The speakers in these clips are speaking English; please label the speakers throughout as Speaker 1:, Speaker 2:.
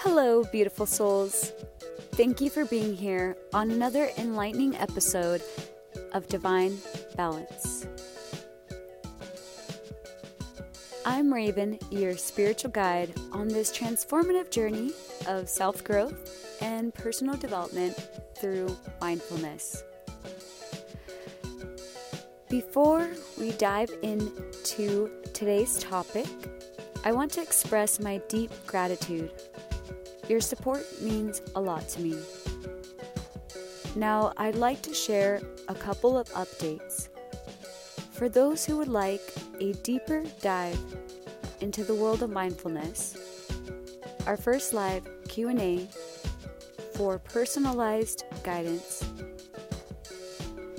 Speaker 1: Hello, beautiful souls. Thank you for being here on another enlightening episode of Divine Balance. I'm Raven, your spiritual guide on this transformative journey of self growth and personal development through mindfulness. Before we dive into today's topic, I want to express my deep gratitude your support means a lot to me. Now, I'd like to share a couple of updates. For those who would like a deeper dive into the world of mindfulness, our first live Q&A for personalized guidance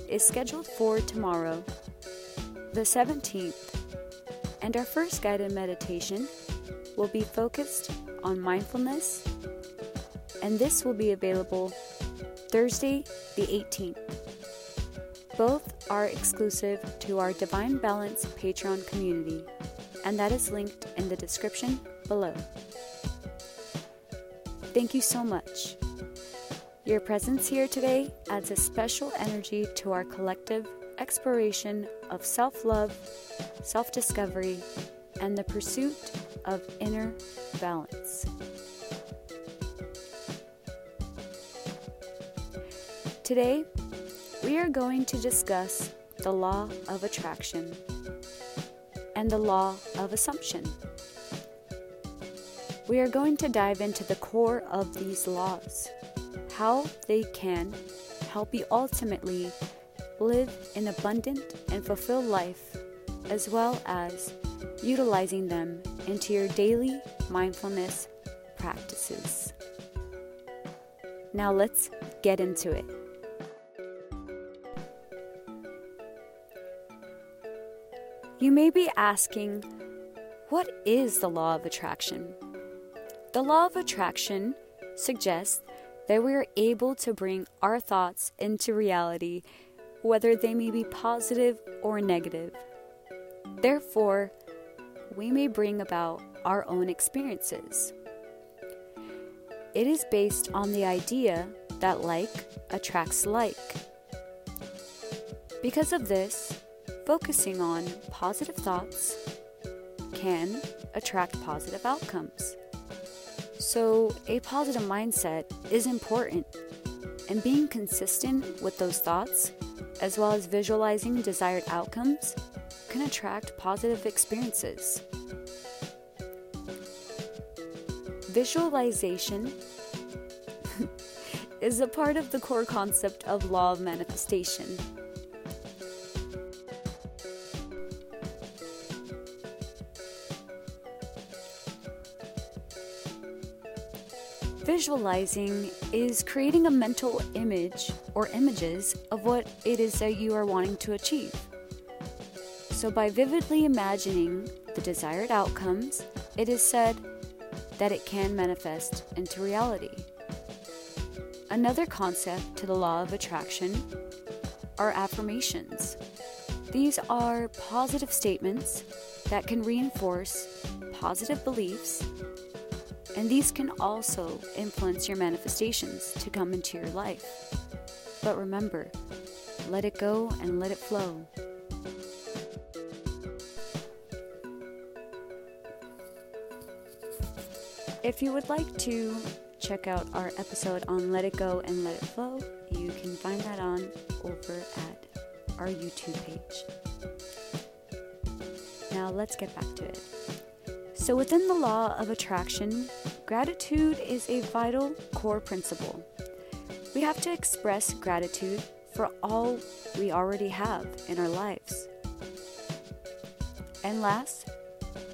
Speaker 1: is scheduled for tomorrow, the 17th, and our first guided meditation will be focused on mindfulness and this will be available Thursday, the 18th. Both are exclusive to our Divine Balance Patreon community, and that is linked in the description below. Thank you so much. Your presence here today adds a special energy to our collective exploration of self love, self discovery, and the pursuit of inner balance. Today, we are going to discuss the law of attraction and the law of assumption. We are going to dive into the core of these laws, how they can help you ultimately live an abundant and fulfilled life, as well as utilizing them into your daily mindfulness practices. Now let's get into it. You may be asking, what is the law of attraction? The law of attraction suggests that we are able to bring our thoughts into reality, whether they may be positive or negative. Therefore, we may bring about our own experiences. It is based on the idea that like attracts like. Because of this, focusing on positive thoughts can attract positive outcomes. So, a positive mindset is important, and being consistent with those thoughts, as well as visualizing desired outcomes, can attract positive experiences. Visualization is a part of the core concept of law of manifestation. Visualizing is creating a mental image or images of what it is that you are wanting to achieve. So, by vividly imagining the desired outcomes, it is said that it can manifest into reality. Another concept to the law of attraction are affirmations. These are positive statements that can reinforce positive beliefs and these can also influence your manifestations to come into your life. But remember, let it go and let it flow. If you would like to check out our episode on Let It Go and Let It Flow, you can find that on over at our YouTube page. Now let's get back to it. So, within the law of attraction, gratitude is a vital core principle. We have to express gratitude for all we already have in our lives. And last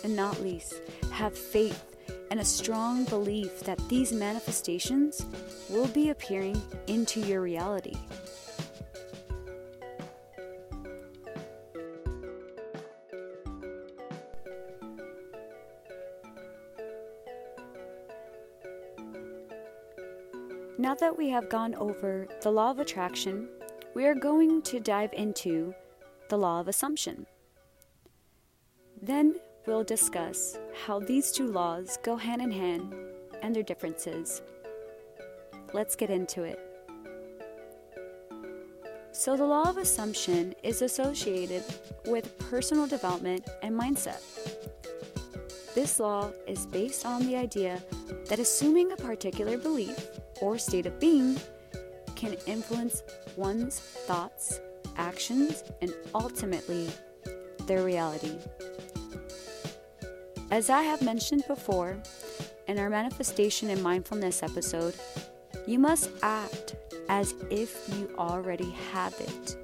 Speaker 1: and not least, have faith and a strong belief that these manifestations will be appearing into your reality. Now that we have gone over the law of attraction, we are going to dive into the law of assumption. Then we'll discuss how these two laws go hand in hand and their differences. Let's get into it. So, the law of assumption is associated with personal development and mindset. This law is based on the idea that assuming a particular belief or state of being can influence one's thoughts, actions, and ultimately their reality. As I have mentioned before in our manifestation and mindfulness episode, you must act as if you already have it.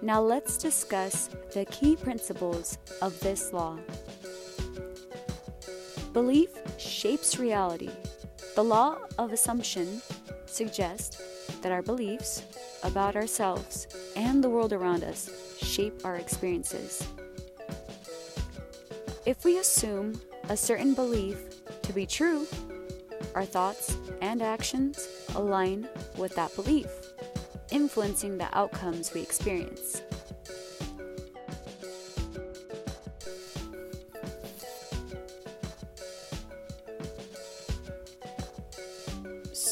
Speaker 1: Now let's discuss the key principles of this law. Belief shapes reality. The law of assumption suggests that our beliefs about ourselves and the world around us shape our experiences. If we assume a certain belief to be true, our thoughts and actions align with that belief, influencing the outcomes we experience.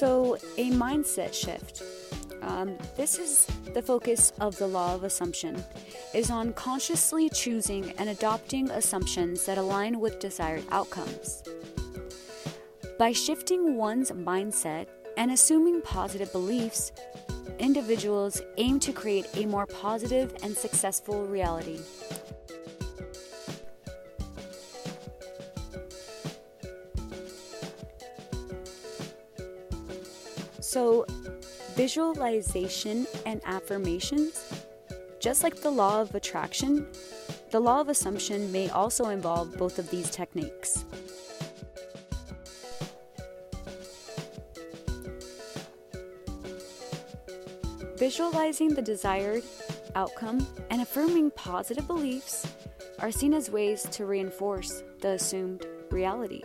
Speaker 1: So, a mindset shift. Um, this is the focus of the law of assumption is on consciously choosing and adopting assumptions that align with desired outcomes. By shifting one's mindset and assuming positive beliefs, individuals aim to create a more positive and successful reality. So, visualization and affirmations, just like the law of attraction, the law of assumption may also involve both of these techniques. Visualizing the desired outcome and affirming positive beliefs are seen as ways to reinforce the assumed reality.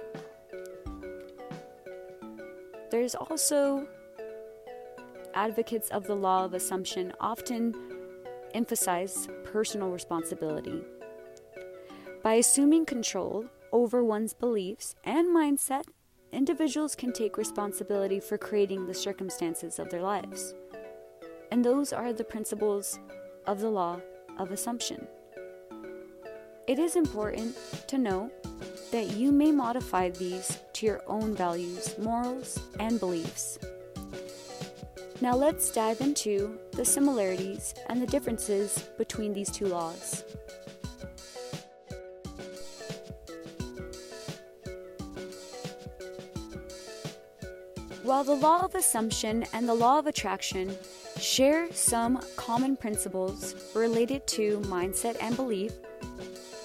Speaker 1: There's also advocates of the law of assumption often emphasize personal responsibility. By assuming control over one's beliefs and mindset, individuals can take responsibility for creating the circumstances of their lives. And those are the principles of the law of assumption. It is important to note that you may modify these to your own values, morals, and beliefs. Now let's dive into the similarities and the differences between these two laws. While the law of assumption and the law of attraction share some common principles related to mindset and belief,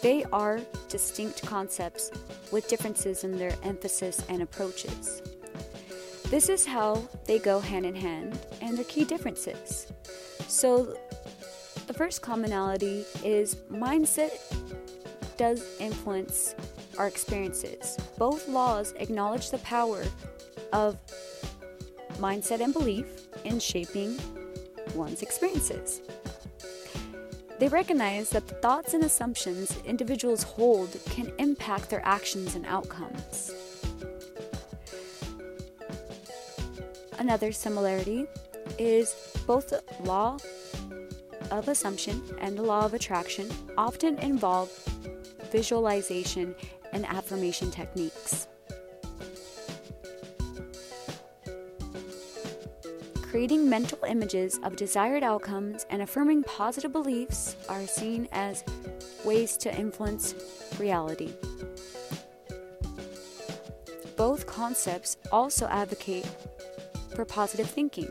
Speaker 1: they are distinct concepts with differences in their emphasis and approaches. This is how they go hand in hand and their key differences. So, the first commonality is mindset does influence our experiences. Both laws acknowledge the power of mindset and belief in shaping one's experiences. They recognize that the thoughts and assumptions individuals hold can impact their actions and outcomes. Another similarity is both the law of assumption and the law of attraction often involve visualization and affirmation techniques. Creating mental images of desired outcomes and affirming positive beliefs are seen as ways to influence reality. Both concepts also advocate for positive thinking.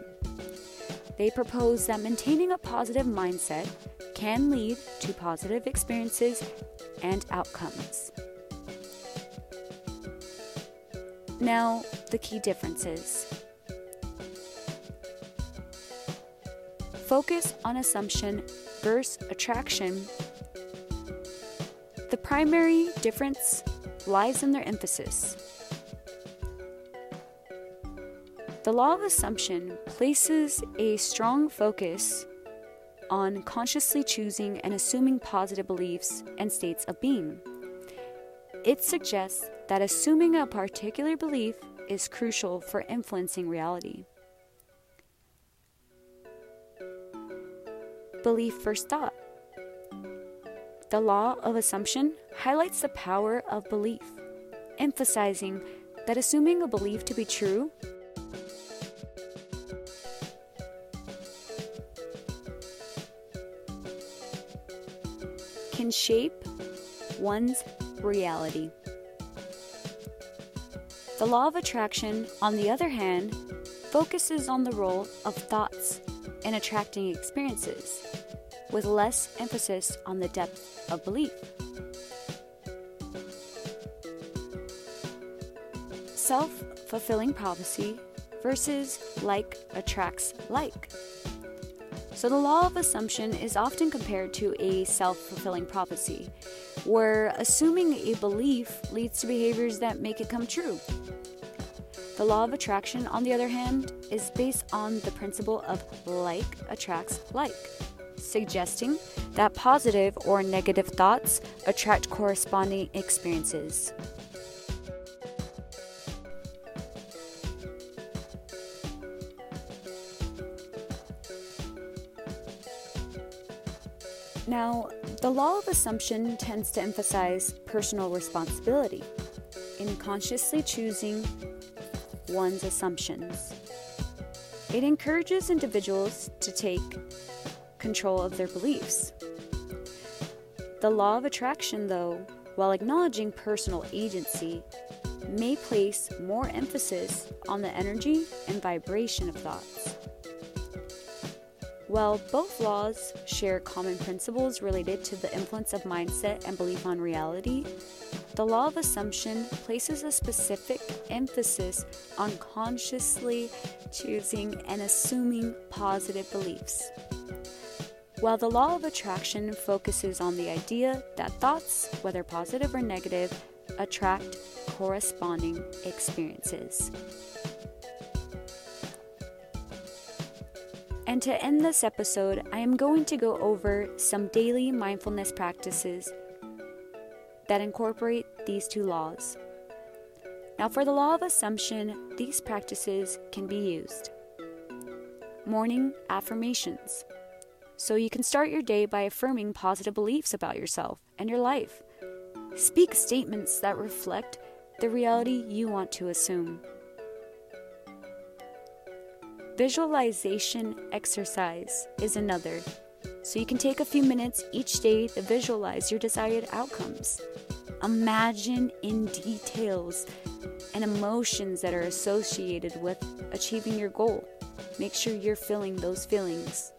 Speaker 1: They propose that maintaining a positive mindset can lead to positive experiences and outcomes. Now, the key differences. focus on assumption versus attraction, the primary difference lies in their emphasis. The law of assumption places a strong focus on consciously choosing and assuming positive beliefs and states of being. It suggests that assuming a particular belief is crucial for influencing reality. Belief first thought. The law of assumption highlights the power of belief, emphasizing that assuming a belief to be true can shape one's reality. The law of attraction, on the other hand, focuses on the role of thoughts in attracting experiences, with less emphasis on the depth of belief. Self fulfilling prophecy versus like attracts like. So, the law of assumption is often compared to a self fulfilling prophecy, where assuming a belief leads to behaviors that make it come true. The law of attraction, on the other hand, is based on the principle of like attracts like, suggesting that positive or negative thoughts attract corresponding experiences. Now, the law of assumption tends to emphasize personal responsibility in consciously choosing one's assumptions. It encourages individuals to take control of their beliefs. The law of attraction, though, while acknowledging personal agency, may place more emphasis on the energy and vibration of thoughts. While both laws share common principles related to the influence of mindset and belief on reality, the law of assumption places a specific emphasis on consciously choosing and assuming positive beliefs. While the law of attraction focuses on the idea that thoughts, whether positive or negative, attract corresponding experiences. And to end this episode, I am going to go over some daily mindfulness practices that incorporate these two laws. Now, for the law of assumption, these practices can be used. Morning affirmations. So you can start your day by affirming positive beliefs about yourself and your life. Speak statements that reflect the reality you want to assume. Visualization exercise is another. So you can take a few minutes each day to visualize your desired outcomes. Imagine in details and emotions that are associated with achieving your goal. Make sure you're feeling those feelings.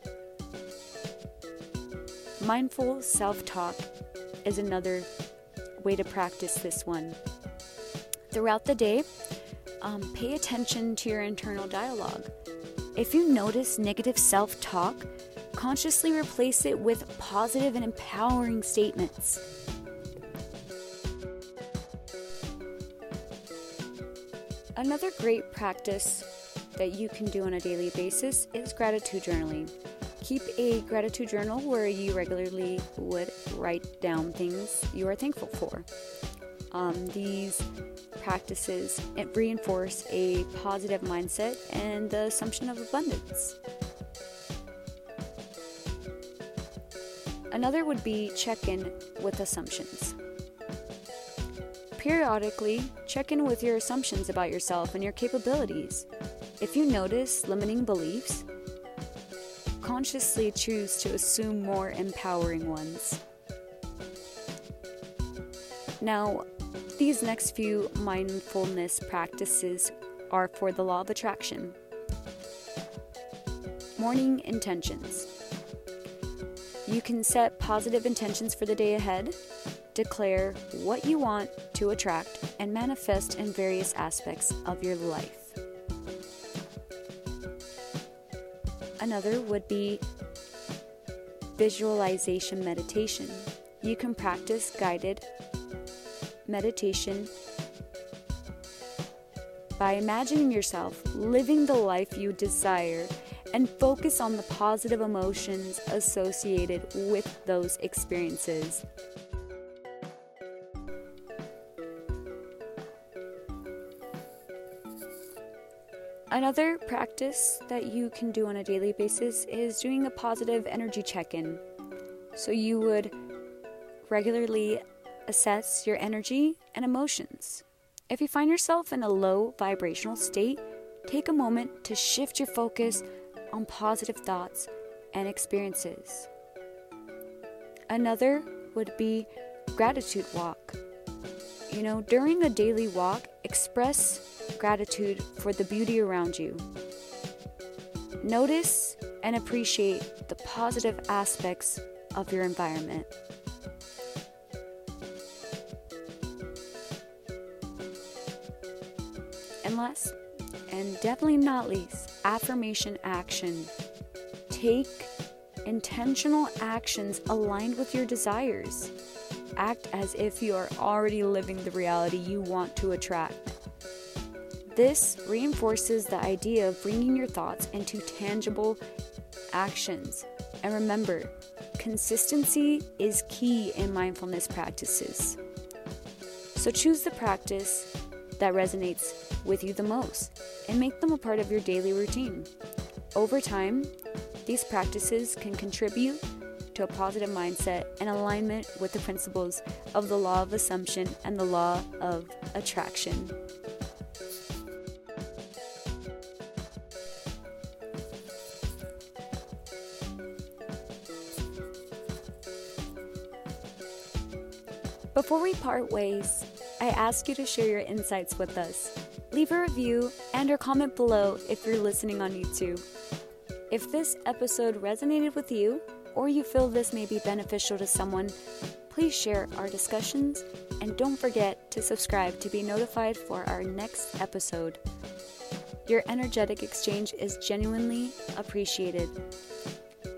Speaker 1: Mindful self talk is another way to practice this one. Throughout the day, um, pay attention to your internal dialogue. If you notice negative self talk, consciously replace it with positive and empowering statements. Another great practice that you can do on a daily basis is gratitude journaling. Keep a gratitude journal where you regularly would write down things you are thankful for. Um, these practices and reinforce a positive mindset and the assumption of abundance. Another would be check in with assumptions. Periodically, check in with your assumptions about yourself and your capabilities. If you notice limiting beliefs, consciously choose to assume more empowering ones. Now, these next few mindfulness practices are for the law of attraction. Morning intentions. You can set positive intentions for the day ahead, declare what you want to attract, and manifest in various aspects of your life. Another would be visualization meditation. You can practice guided meditation by imagining yourself living the life you desire and focus on the positive emotions associated with those experiences. Another practice that you can do on a daily basis is doing a positive energy check in. So you would regularly assess your energy and emotions. If you find yourself in a low vibrational state, take a moment to shift your focus on positive thoughts and experiences. Another would be gratitude walk. You know, during a daily walk, express gratitude for the beauty around you. Notice and appreciate the positive aspects of your environment. And definitely not least, affirmation action. Take intentional actions aligned with your desires. Act as if you are already living the reality you want to attract. This reinforces the idea of bringing your thoughts into tangible actions. And remember, consistency is key in mindfulness practices. So choose the practice that resonates with you the most and make them a part of your daily routine. Over time, these practices can contribute to a positive mindset and alignment with the principles of the law of assumption and the law of attraction. Before we part ways, I ask you to share your insights with us. Leave a review and or comment below if you're listening on YouTube. If this episode resonated with you, or you feel this may be beneficial to someone, please share our discussions and don't forget to subscribe to be notified for our next episode. Your energetic exchange is genuinely appreciated.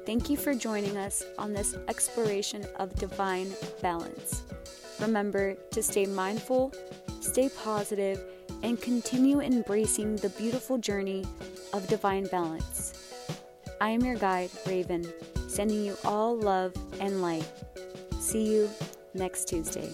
Speaker 1: Thank you for joining us on this exploration of divine balance. Remember to stay mindful, stay positive, and continue embracing the beautiful journey of divine balance. I am your guide, Raven, sending you all love and light. See you next Tuesday.